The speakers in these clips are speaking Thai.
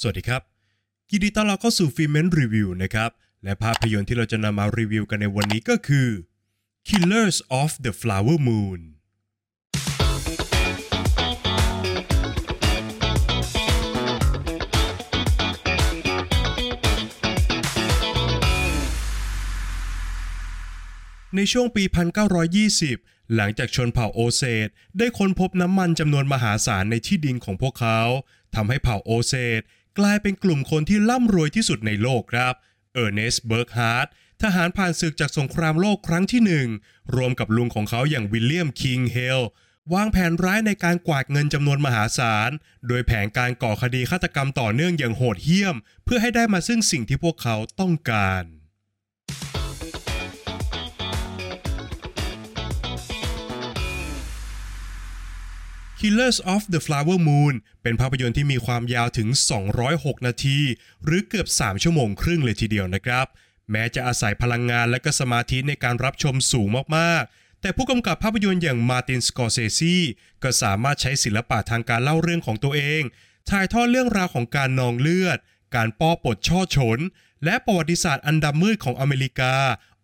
สวัสดีครับยินดีต้อนรับเข้าสู่ฟิเมนรีวิวนะครับ และภาพยนตร์ที่เราจะนำมารีวิวกันในวันนี้ก็คือ Killers of the Flower Moon ในช่วงปี 1920 หลังจากชนเผ่าโอเซตได้ค้นพบน้ำมันจำนวนมหาศาลในที่ดินของพวกเขาทำให้เผ่าโอเซจ กลายเป็นกลุ่มคนที่ร่ำรวยที่สุดในโลกครับเออร์เนสต์เบิร์กฮาร์ดทหารผ่านศึกจากสงครามโลกครั้งที่หนึ่งร่วมกับลุงของเขาอย่างวิลเลียมคิงเฮลวางแผนร้ายในการกวาดเงินจำนวนมหาศาล โดยแผนการก่อคดีฆาตกรรมต่อเนื่องอย่างโหดเหี้ยม เพื่อให้ได้มาซึ่งสิ่งที่พวกเขาต้องการ Killers of the Flower Moon เป็นภาพยนตร์ที่มีความยาวถึง 206 นาที หรือเกือบ 3 ชั่วโมงครึ่งเลยทีเดียวนะครับ แม้จะอาศัยพลังงานและก็สมาธิในการรับชมสูงมากๆ แต่ผู้กำกับภาพยนตร์อย่างมาตินสกอร์เซซีก็สามารถใช้ศิลปะทางการเล่าเรื่องของตัวเอง ถ่ายทอดเรื่องราวของการนองเลือด การป้อปดช่อฉน และประวัติศาสตร์อันดำมืดของอเมริกา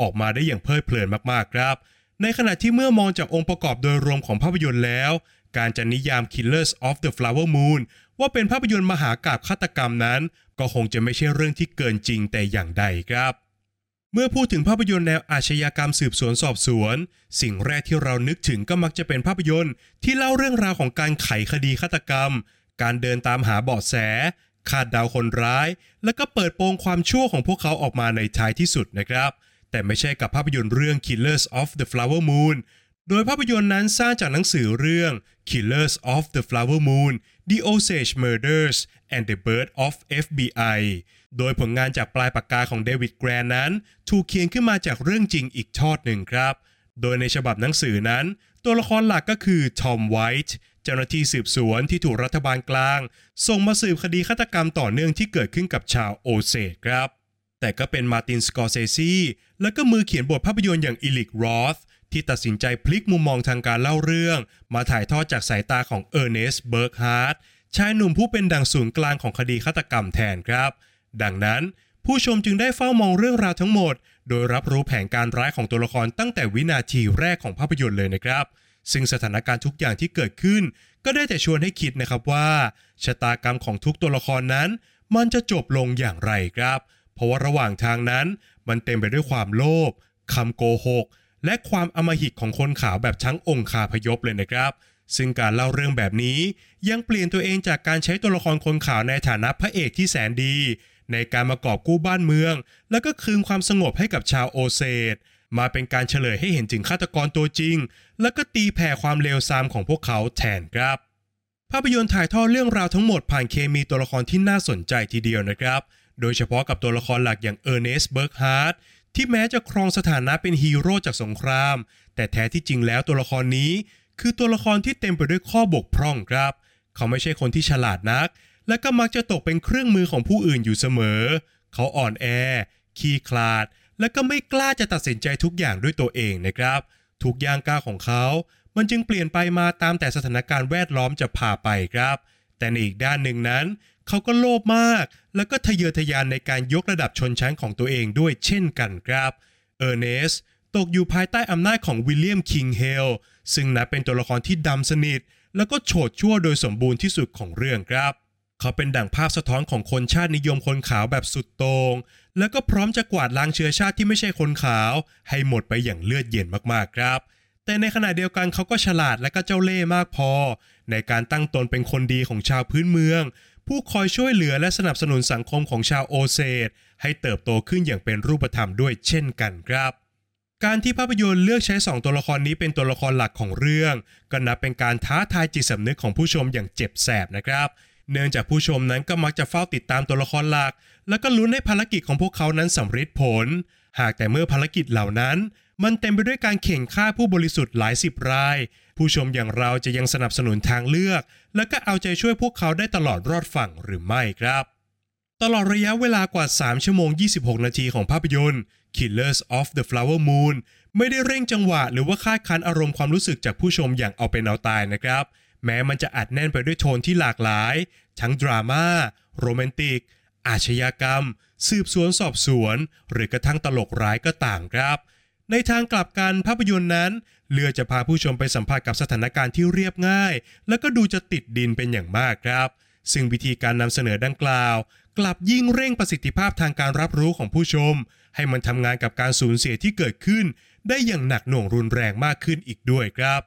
ออกมาได้อย่างเพลิดเพลินมากๆครับ ในขณะที่เมื่อมองจากองค์ประกอบโดยรวมของภาพยนตร์แล้ว การจะนิยาม Killers of the Flower Moon ว่าเป็นภาพยนตร์มหากาบฆาตกรรมนั้น ก็คงจะไม่ใช่เรื่องที่เกินจริงแต่อย่างใดครับ เมื่อพูดถึงภาพยนตร์แนวอาชญากรรมสืบสวนสอบสวน สิ่งแรกที่เรานึกถึงก็มักจะเป็นภาพยนตร์ ที่เล่าเรื่องราวของการไขคดีฆาตกรรม การเดินตามหาเบาะแสคาดเดาคนร้าย แล้วก็เปิดโปงความชั่วของพวกเขาออกมาในท้ายที่สุดนะครับ แต่ไม่ใช่กับภาพยนตร์เรื่อง Killers of the Flower Moon โดยภาพยนตร์นั้นสร้างจากหนังสือเรื่อง Killers of the Flower Moon The Osage Murders and the Birth of FBI โดยผลงานจากปลายปากกาของเดวิดแกรนนั้น ถูกเขียนขึ้นมาจากเรื่องจริงอีกทอดหนึ่งครับ โดยในฉบับหนังสือนั้น ตัวละครหลักก็คือทอมไวท์เจ้าหน้าที่สืบสวนที่ถูกรัฐบาลกลาง ส่งมาสืบคดีฆาตกรรมต่อเนื่องที่เกิดขึ้นกับชาวโอเซตครับ แต่ก็เป็นมาตินสกอร์เซซีและก็มือเขียนบทภาพยนตร์อย่างเอริกรอธ ที่ตัดสินใจพลิกมุมมองทางการเล่าเรื่อง มาถ่ายทอดจากสายตาของเออร์เนสต์เบิร์กฮาร์ดชายหนุ่มผู้เป็นดังศูนย์กลางของคดีฆาตกรรมแทนครับ ดังนั้น ผู้ชมจึงได้เฝ้ามองเรื่องราวทั้งหมด โดยรับรู้แผนการร้ายของตัวละครตั้งแต่วินาทีแรกของภาพยนตร์เลยนะครับ ซึ่งสถานการณ์ทุกอย่างที่เกิดขึ้น ก็ได้แต่ชวนให้คิดนะครับว่าชะตากรรมของทุกตัวละครนั้น มันจะจบลงอย่างไรครับ เพราะว่าระหว่างทางนั้น มันเต็มไปด้วยความโลภคำโกหก และความอำมหิตของคนขาวแบบทั้งองค์คาพยพเลยนะครับ ซึ่งการเล่าเรื่องแบบนี้ยังเปลี่ยนตัวเองจากการใช้ตัวละครคนขาวในฐานะพระเอกที่แสนดี ในการมากอบกู้บ้านเมือง แล้วก็คืนความสงบให้กับชาวโอเซตมาเป็นการเฉลยให้เห็นถึงฆาตกรตัวจริง แล้วก็ตีแผ่ความเลวทรามของพวกเขาแทนครับ ภาพยนตร์ถ่ายทอดเรื่องราวทั้งหมดผ่านเคมีตัวละครที่น่าสนใจทีเดียวนะครับ โดยเฉพาะกับตัวละครหลักอย่างเออร์เนสต์เบิร์กฮาร์ด ที่แม้จะครองสถานะเป็นฮีโร่จากสงคราม แต่แท้ที่จริงแล้วตัวละครนี้ คือตัวละครที่เต็มไปด้วยข้อบกพร่องครับ เขาไม่ใช่คนที่ฉลาดนัก และก็มักจะตกเป็นเครื่องมือของผู้อื่นอยู่เสมอ เขาอ่อนแอ ขี้ขลาด และก็ไม่กล้าจะตัดสินใจทุกอย่างด้วยตัวเองนะครับ ทุกย่างก้าวของเขา มันจึงเปลี่ยนไปมาตามแต่สถานการณ์แวดล้อมจะพาไปครับ แต่ในอีกด้านหนึ่งนั้น เขาก็โลภมาก แล้วก็ทะเยอทะยานในการยกระดับชนชั้นของตัวเองด้วยเช่นกันครับ เออร์เนสตกอยู่ภายใต้อำนาจของวิลเลียมคิงเฮลซึ่งนับเป็นตัวละครที่ดำสนิท แล้วก็โฉดชั่วโดยสมบูรณ์ที่สุดของเรื่องครับ เขาเป็นดั่งภาพสะท้อนของคนชาตินิยมคนขาวแบบสุดโต่งแล้วก็พร้อมจะกวาดล้างเชื้อชาติที่ไม่ใช่คนขาว ให้หมดไปอย่างเลือดเย็นมากๆครับแต่ในขณะเดียวกันเขาก็ฉลาดและก็เจ้าเล่ห์มากพอ ในการตั้งตนเป็นคนดีของชาวพื้นเมือง ผู้คอยช่วยเหลือและสนับสนุนสังคมของชาวโอเซตให้เติบโตขึ้นอย่างเป็นรูปธรรมด้วยเช่นกันครับ การที่ภาพยนตร์เลือกใช้ 2 ตัวละครนี้เป็นตัวละครหลักของเรื่อง ก็นับเป็นการท้าทายจิตสำนึกของผู้ชมอย่างเจ็บแสบนะครับเนื่องจากผู้ชมนั้นก็มักจะเฝ้าติดตามตัวละครหลัก แล้วก็ลุ้นให้ภารกิจของพวกเขานั้นสำเร็จผล หากแต่เมื่อภารกิจเหล่านั้น มันเต็มไปด้วยการเข่งฆ่าผู้บริสุทธิ์หลายสิบราย ผู้ชมอย่างเราจะยังสนับสนุนทางเลือก แล้วก็เอาใจช่วยพวกเขาได้ตลอดรอดฝั่งหรือไม่ครับ ตลอดระยะเวลากว่า 3 ชั่วโมง 26 นาทีของภาพยนตร์ Killers of the Flower Moon ไม่ได้เร่งจังหวะหรือว่าคาดคันอารมณ์ความรู้สึกจากผู้ชมอย่างเอาเป็นเอาตายนะครับ แม้มันจะอัดแน่นไปด้วยโทนที่หลากหลาย ทั้งดราม่าโรแมนติก อาชญากรรม สืบสวนสอบสวน หรือกระทั่งตลกร้ายก็ต่างครับ ในทางกลับกันภาพยนตร์นั้นเลือจะพาผู้ชมไปสัมผัสกับสถานการณ์ที่เรียบง่าย แล้วก็ดูจะติดดินเป็นอย่างมากครับ ซึ่งวิธีการนำเสนอดังกล่าว กลับยิ่งเร่งประสิทธิภาพทางการรับรู้ของผู้ชม ให้มันทำงานกับการสูญเสียที่เกิดขึ้น ได้อย่างหนักหน่วงรุนแรงมากขึ้นอีกด้วยครับ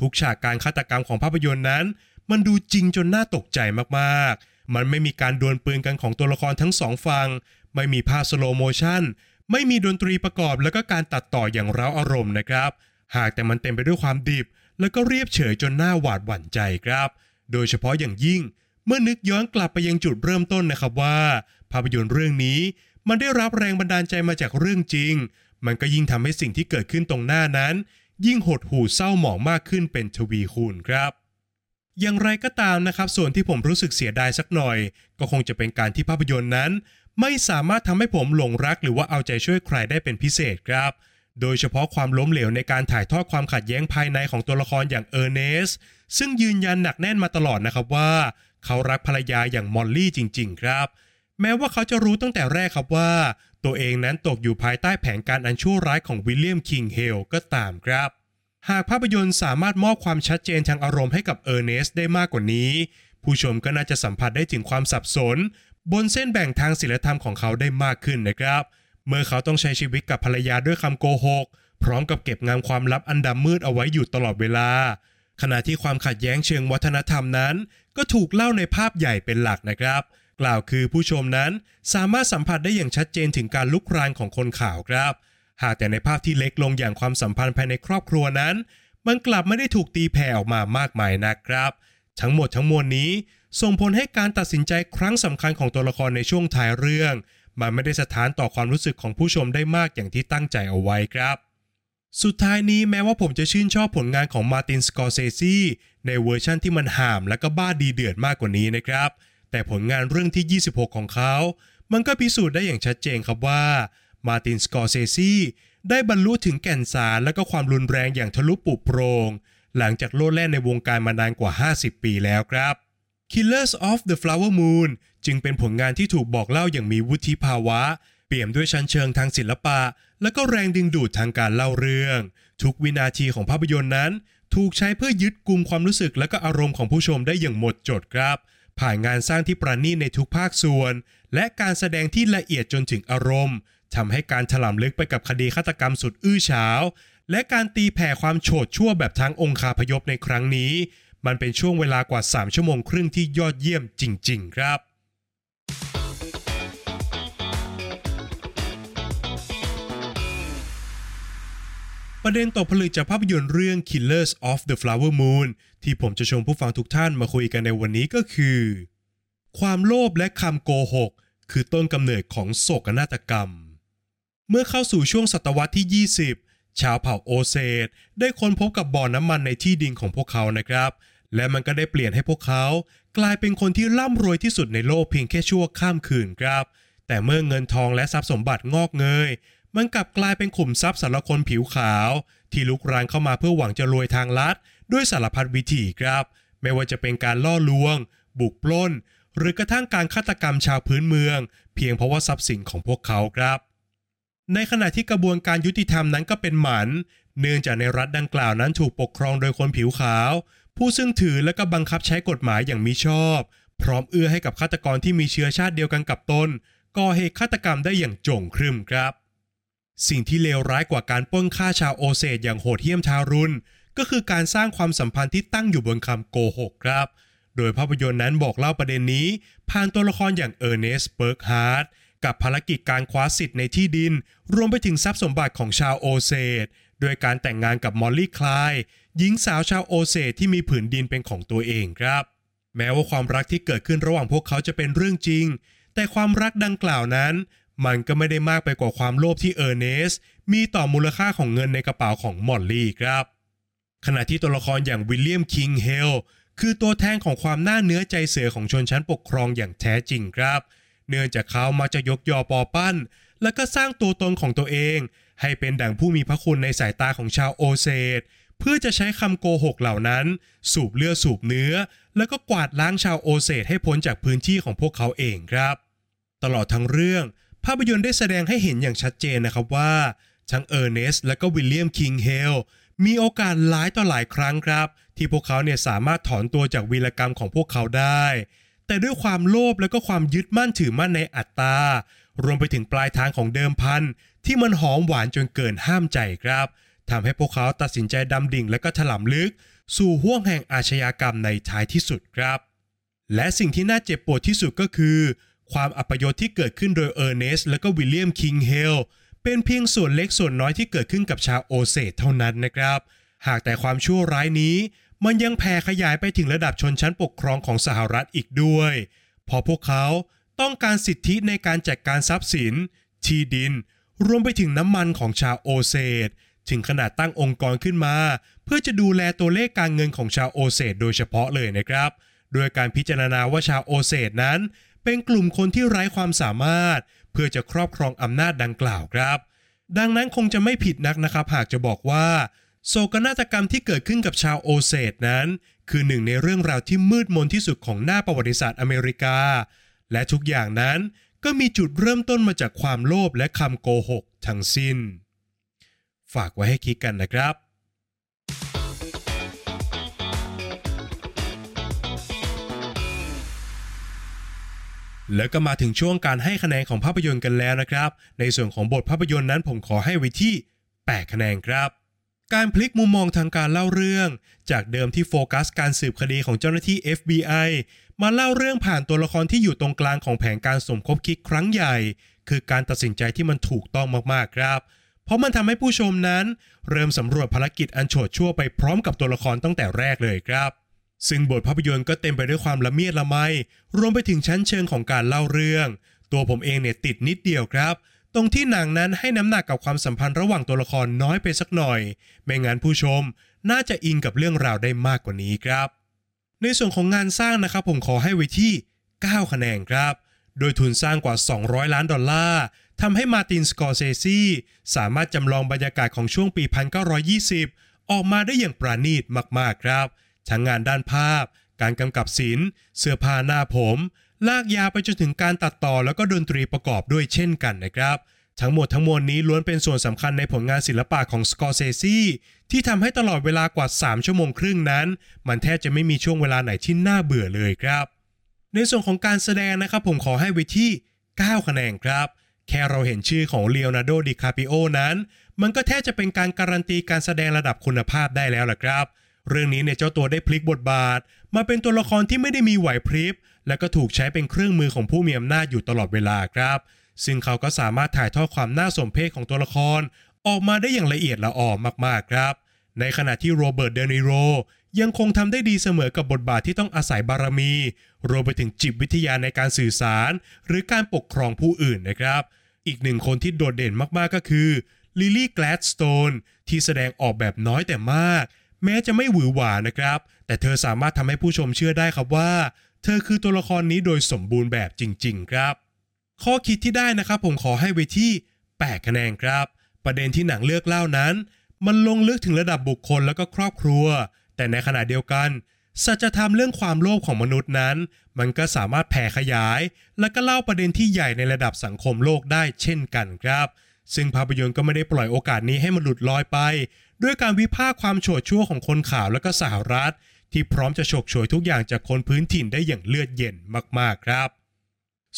ทุกฉากการฆาตกรรมของภาพยนตร์นั้น มันดูจริงจนน่าตกใจมากๆ มันไม่มีการดวลปืนกันของตัวละครทั้งสองฝั่งไม่มีภาพ slow motion ไม่มีดนตรีประกอบแล้วก็การตัดต่ออย่างเร้าอารมณ์นะครับ หากแต่มันเต็มไปด้วยความดิบ แล้วก็เรียบเฉยจนน่าหวาดหวั่นใจครับ โดยเฉพาะอย่างยิ่ง เมื่อนึกย้อนกลับไปยังจุดเริ่มต้นนะครับว่า ภาพยนตร์เรื่องนี้ มันได้รับแรงบันดาลใจมาจากเรื่องจริง มันก็ยิ่งทำให้สิ่งที่เกิดขึ้นตรงหน้านั้น ยิ่งหดหู่เศร้าหมองมากขึ้นเป็นทวีคูณครับอย่างไรก็ตามนะครับ ส่วนที่ผมรู้สึกเสียดายสักหน่อย ก็คงจะเป็นการที่ภาพยนตร์นั้น ไม่สามารถทำให้ผมหลงรักหรือว่าเอาใจช่วยใครได้เป็นพิเศษครับ โดยเฉพาะความล้มเหลวในการถ่ายทอดความขัดแย้งภายในของตัวละครอย่างเออร์เนส ซึ่งยืนยันหนักแน่นมาตลอดนะครับว่า เขารักภรรยาอย่างมอลลี่จริง ๆ ครับ แม้ว่าเขาจะรู้ตั้งแต่แรกครับว่า ตัวเองนั้นตกอยู่ภายใต้แผนการอันชั่วร้ายของวิลเลียมคิงเฮลก็ตามครับหากภาพยนตร์สามารถมอบความชัดเจนทางอารมณ์ให้กับเออร์เนสได้มากกว่านี้ ผู้ชมก็น่าจะสัมผัสได้ถึงความสับสน บนเส้นแบ่งทางศีลธรรมของเขาได้มากขึ้นนะครับ เมื่อเขาต้องใช้ชีวิตกับภรรยาด้วยคำโกหก พร้อมกับเก็บงำความลับอันดำมืดเอาไว้อยู่ตลอดเวลา ขณะที่ความขัดแย้งเชิงวัฒนธรรมนั้น ก็ถูกเล่าในภาพใหญ่เป็นหลักนะครับ กล่าวคือผู้ชมนั้นสามารถสัมผัสได้อย่างชัดเจนถึงการลุกรานของคนข่าวครับ หากแต่ในภาพที่เล็กลงอย่างความสัมพันธ์ภายในครอบครัวนั้น มันกลับไม่ได้ถูกตีแผ่ออกมามากมายนักครับ ทั้งหมดทั้งมวลนี้ ส่งผลให้การตัดสินใจครั้งสำคัญของตัวละครในช่วงท้ายเรื่อง มันไม่ได้สถานต่อความรู้สึกของผู้ชมได้มากอย่างที่ตั้งใจเอาไว้ครับ สุดท้ายนี้แม้ว่าผมจะชื่นชอบผลงานของมาตินสกอร์เซซีในเวอร์ชั่นที่มันห่ามและก็บ้าดีเดือดมากกว่านี้นะครับ แต่ผลงานเรื่องที่ 26 ของเขา มันก็พิสูจน์ได้อย่างชัดเจนครับว่ามาตินสกอร์เซซีได้บรรลุถึงแก่นสารและก็ความรุนแรงอย่างทะลุปุโปรง หลังจากโลดแล่นในวงการมานานกว่า 50 ปีแล้วครับ Killers of the Flower Moon จึงเป็นผลงานที่ถูกบอกเล่าอย่างมีวุฒิภาวะ เปี่ยมด้วยชั้นเชิงทางศิลปะ และก็แรงดึงดูดทางการเล่าเรื่อง ทุกวินาทีของภาพยนตร์นั้น ถูกใช้เพื่อยึดกลุ่มความรู้สึกและก็อารมณ์ของผู้ชมได้อย่างหมดจดครับ ผ่านงานสร้างที่ประณีตในทุกภาคส่วน และการแสดงที่ละเอียดจนถึงอารมณ์ทำให้การถลำลึกไปกับคดีฆาตกรรมสุดอื้อฉาว และการตีแผ่ความโฉดชั่วแบบทั้งองคาพยพในครั้งนี้ มันเป็นช่วงเวลากว่า 3 ชั่วโมงครึ่งที่ยอดเยี่ยมจริง ๆ ครับประเด็นตกผลึกจากภาพยนตร์เรื่อง Killers of the Flower Moon ที่ผมจะชวนผู้ฟังทุกท่านมาคุยกันในวันนี้ก็คือ ความโลภและคำโกหก คือต้นกำเนิดของโศกนาฏกรรม เมื่อเข้าสู่ช่วงศตวรรษที่20 ชาวเผ่าโอเซตได้ค้นพบกับบ่อน้ำมันในที่ดินของพวกเขานะครับ และมันก็ได้เปลี่ยนให้พวกเขา กลายเป็นคนที่ร่ำรวยที่สุดในโลกเพียงแค่ชั่วข้ามคืนครับ แต่เมื่อเงินทองและทรัพย์สมบัติงอกเงย มันกลับกลายเป็นขุมทรัพย์สารคนผิวขาว ที่ลุกรานเข้ามาเพื่อหวังจะรวยทางลัด ด้วยสารพัดวิธีครับ ไม่ว่าจะเป็นการล่อลวง บุกปล้น หรือกระทั่งการฆาตกรรมชาวพื้นเมือง เพียงเพราะว่าทรัพย์สินของพวกเขาครับ ในขณะที่กระบวนการยุติธรรมนั้นก็เป็นหมัน เนื่องจากในรัฐดังกล่าวนั้นถูกปกครองโดยคนผิวขาว ผู้ซึ่งถือและก็บังคับใช้กฎหมายอย่างมิชอบ พร้อมเอื้อให้กับฆาตกรที่มีเชื้อชาติเดียวกันกับตนก่อเหตุฆาตกรรมได้อย่างโจ่งครึ่มครับ สิ่งที่เลวร้ายกว่าการปล้นฆ่าชาวโอเซจอย่างโหดเหี้ยมทารุณก็คือการสร้างความสัมพันธ์ที่ตั้งอยู่บนคำโกหกครับ โดยภาพยนตร์นั้นบอกเล่าประเด็นนี้ ผ่านตัวละครอย่างเออร์เนสต์เบิร์กฮาร์ด กับภารกิจการคว้าสิทธิ์ในที่ดิน รวมไปถึงทรัพย์สมบัติของชาวโอเซจโดยการแต่งงานกับมอลลี่ไคล์หญิงสาวชาวโอเซจที่มีผืนดินเป็นของตัวเองครับ แม้ว่าความรักที่เกิดขึ้นระหว่างพวกเขาจะเป็นเรื่องจริง แต่ความรักดังกล่าวนั้น มันก็ไม่ได้มากไปกว่าความโลภที่เออร์เนส มีต่อมูลค่าของเงินในกระเป๋าของมอลลี่ครับ ขณะที่ตัวละครอย่างวิลเลียมคิงเฮลคือตัวแทนของความหน้าเนื้อใจเสือของชนชั้นปกครองอย่างแท้จริงครับเนื่องจากเขามักจะยกยอปอปั้น และก็สร้างตัวตนของตัวเอง ให้เป็นดั่งผู้มีพระคุณในสายตาของชาวโอเซตเพื่อจะใช้คำโกหกเหล่านั้น สูบเลือดสูบเนื้อ แล้วก็กวาดล้างชาวโอเซตให้พ้นจากพื้นที่ของพวกเขาเองครับ ตลอดทั้งเรื่อง ภาพยนตร์ได้แสดงให้เห็นอย่างชัดเจนนะครับว่าทั้งเออร์เนสและก็วิลเลียมคิงเฮลมีโอกาสหลายต่อหลายครั้งครับ ที่พวกเขาเนี่ยสามารถถอนตัวจากวีรกรรมของพวกเขาได้ แต่ด้วยความโลภและก็ความยึดมั่นถือมั่นในอัตตารวมไปถึงปลายทางของเดิมพันที่มันหอมหวานจนเกินห้ามใจครับทำให้พวกเขาตัดสินใจดำดิ่งและก็ถลำลึก สู่ห้วงแห่งอาชญากรรมในท้ายที่สุดครับ และสิ่งที่น่าเจ็บปวดที่สุดก็คือ ความอัปยศที่เกิดขึ้นโดยเออร์เนส และก็วิลเลียมคิงเฮลเป็นเพียงส่วนเล็กส่วนน้อยที่เกิดขึ้นกับชาวโอเซจเท่านั้นนะครับ หากแต่ความชั่วร้ายนี้ มันยังแผ่ขยายไปถึงระดับชนชั้นปกครองของสหรัฐอีกด้วยเพราะพวกเขาต้องการสิทธิในการจัดการทรัพย์สิน ที่ดิน รวมไปถึงน้ำมันของชาวโอเซตถึงขนาดตั้งองค์กรขึ้นมา เพื่อจะดูแลตัวเลขการเงินของชาวโอเซตโดยเฉพาะเลยนะครับ โดยการพิจารณาว่าชาวโอเซตนั้น เป็นกลุ่มคนที่ไร้ความสามารถ เพื่อจะครอบครองอำนาจดังกล่าวครับ ดังนั้นคงจะไม่ผิดนักนะครับ หากจะบอกว่า โศกนาฏกรรมที่เกิดขึ้นกับชาวโอเซตนั้น คือหนึ่งในเรื่องราวที่มืดมนที่สุดของหน้าประวัติศาสตร์อเมริกา และทุกอย่างนั้นก็มีจุดเริ่มต้นมาจากความโลภและคำโกหกทั้งสิ้น ฝากไว้ให้คิดกันนะครับแล้วก็มาถึงช่วงการให้คะแนนของภาพยนตร์กันแล้วนะครับ ในส่วนของบทภาพยนตร์นั้นผมขอให้ไว้ที่ 8 คะแนนครับ การพลิกมุมมองทางการเล่าเรื่อง จากเดิมที่โฟกัสการสืบคดีของเจ้าหน้าที่ FBI มาเล่าเรื่องผ่านตัวละครที่อยู่ตรงกลางของแผนการสมคบคิดครั้งใหญ่ คือการตัดสินใจที่มันถูกต้องมากๆครับ เพราะมันทำให้ผู้ชมนั้น เริ่มสำรวจภารกิจอันโฉดชั่วไปพร้อมกับตัวละครตั้งแต่แรกเลยครับ ซึ่งบทภาพยนตร์ก็เต็มไปด้วยความละเมียดละไม รวมไปถึงชั้นเชิงของการเล่าเรื่อง ตัวผมเองเนี่ยติดนิดเดียวครับ ตรงที่หนังนั้นให้น้ำหนักกับความสัมพันธ์ระหว่างตัวละครน้อยไปสักหน่อย ไม่งั้นผู้ชมน่าจะอินกับเรื่องราวได้มากกว่านี้ครับ ในส่วนของงานสร้างนะครับผมขอให้ไว้ที่ 9 คะแนนครับ โดยทุนสร้างกว่า 200 ล้านดอลลาร์ทำให้มาตินสกอร์เซซีสามารถจำลองบรรยากาศของช่วงปี 1920 ออกมาได้อย่างประณีตมากๆครับ ทั้งงานด้านภาพ การกำกับศิลป์ เสื้อผ้าหน้าผม ลากยาวไปจนถึงการตัดต่อแล้วก็ดนตรีประกอบด้วยเช่นกันนะครับ ทั้งหมดทั้งมวลนี้ล้วนเป็นส่วนสำคัญในผลงานศิลปะของสกอร์เซซีที่ทำให้ตลอดเวลากว่า 3 ชั่วโมงครึ่งนั้น มันแทบจะไม่มีช่วงเวลาไหนที่น่าเบื่อเลยครับ ในส่วนของการแสดงนะครับผมขอให้ไว้ที่ 9 คะแนนครับ แค่เราเห็นชื่อของเลโอนาร์โด ดิคาปิโอนั้น มันก็แทบจะเป็นการการันตีการแสดงระดับคุณภาพได้แล้วล่ะครับเเรื่องนี้เนี่ยเจ้าตัวได้พลิกบทบาท มาเป็นตัวละครที่ไม่ได้มีไหวพริบ และก็ถูกใช้เป็นเครื่องมือของผู้มีอำนาจอยู่ตลอดเวลาครับ ซึ่งเขาก็สามารถถ่ายทอดความน่าสมเพชของตัวละคร ออกมาได้อย่างละเอียดละออมากๆครับ ในขณะที่โรเบิร์ตเดนิโรยังคงทำได้ดีเสมอกับบทบาทที่ต้องอาศัยบารมี รวมไปถึงจิตวิทยาในการสื่อสาร หรือการปกครองผู้อื่นนะครับ อีกหนึ่งคนที่โดดเด่นมากๆก็คือลิลี่แกลดสโตนที่แสดงออกแบบน้อยแต่มาก แม้จะไม่หวือหวานะครับ แต่เธอสามารถทำให้ผู้ชมเชื่อได้ครับว่า เธอคือตัวละครนี้โดยสมบูรณ์แบบจริง ๆ ครับ ข้อคิดที่ได้นะครับผมขอให้ไว้ที่ 8 คะแนนครับ ประเด็นที่หนังเลือกเล่านั้น มันลงลึกถึงระดับบุคคลแล้วก็ครอบครัว แต่ในขณะเดียวกันสัจธรรมเรื่องความโลภของมนุษย์นั้น มันก็สามารถแผ่ขยาย และก็เล่าประเด็นที่ใหญ่ในระดับสังคมโลกได้เช่นกันครับ ซึ่งภาพยนตร์ก็ไม่ได้ปล่อยโอกาสนี้ให้มันหลุดลอยไป ด้วยการวิพากษ์ความโฉดชั่วของคนข่าวและก็สหรัฐ ที่พร้อมจะฉกฉวยทุกอย่างจากคนพื้นถิ่นได้อย่างเลือดเย็นมากๆครับ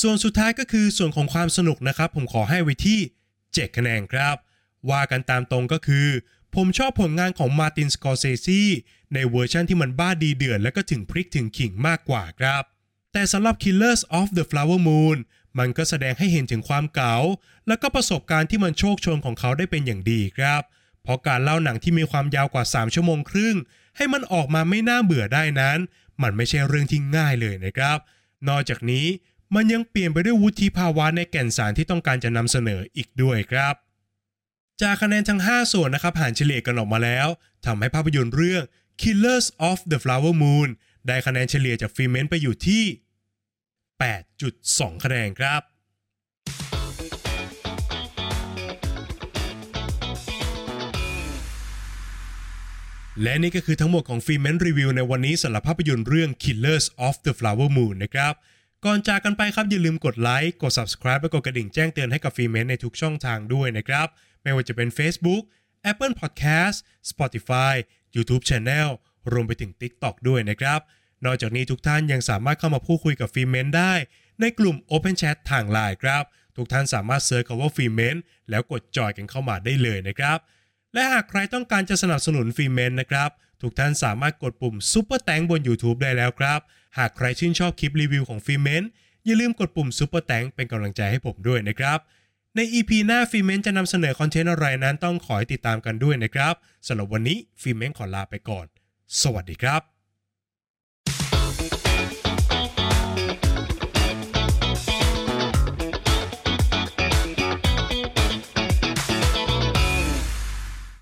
ส่วนสุดท้ายก็คือส่วนของความสนุกนะครับ ผมขอให้ไว้ที่ 7 คะแนนครับ ว่ากันตามตรงก็คือ ผมชอบผลงานของมาตินสกอร์เซซีในเวอร์ชันที่มันบ้าดีเดือดและก็ถึงพริกถึงขิงมากกว่าครับแต่สำหรับ Killers of the Flower Moon มันก็แสดงให้เห็นถึงความเก๋า และก็ประสบการณ์ที่มันโชคชนของเขาได้เป็นอย่างดีครับ เพราะการเล่าหนังที่มีความยาวกว่า 3 ชั่วโมงครึ่ง ให้มันออกมาไม่น่าเบื่อได้นั้น มันไม่ใช่เรื่องที่ง่ายเลยนะครับ นอกจากนี้มันยังเปลี่ยนไปด้วยวุฒิภาวะในแก่นสารที่ต้องการจะนำเสนออีกด้วยครับ จากคะแนนทั้ง 5 ส่วนนะครับหารเฉลี่ยกันออกมาแล้วทำให้ภาพยนตร์เรื่อง Killers of the Flower Moon ได้คะแนนเฉลี่ยจากฟิเมนไปอยู่ที่ 8.2 คะแนนครับ และนี่ก็คือทั้งหมดของฟิเมนรีวิวในวันนี้สำหรับภาพยนตร์เรื่อง Killers of the Flower Moon นะครับ ก่อนจากกันไปครับอย่าลืมกดไลค์ กด subscribe และกดกระดิ่งแจ้งเตือนให้กับฟิเมนในทุกช่องทางด้วยนะครับ ไม่ว่าจะเป็น Facebook Apple Podcast Spotify YouTube Channel รวมไปถึง TikTok ด้วยนะครับ นอกจากนี้ทุกท่านยังสามารถเข้ามาพูดคุยกับ Filmment ได้ ในกลุ่ม Open Chat ทางไลน์ครับ ทุกท่านสามารถ search คำว่า Filmment แล้วกด join กันเข้ามาได้เลยนะครับ และหากใครต้องการจะสนับสนุน Filmment นะครับ ทุกท่านสามารถกดปุ่ม Super Thanks บน YouTube ได้แล้วครับ หากใครชื่นชอบคลิปรีวิวของ Filmment อย่าลืมกดปุ่ม Super Thanks เป็นกำลังใจให้ผมด้วยนะครับ ใน EP หน้าฟิเมนจะนำเสนอคอนเทนต์อะไรนั้นต้องขอให้ติดตามกันด้วยนะครับสำหรับวันนี้ฟิเมนขอลาไปก่อน สวัสดีครับ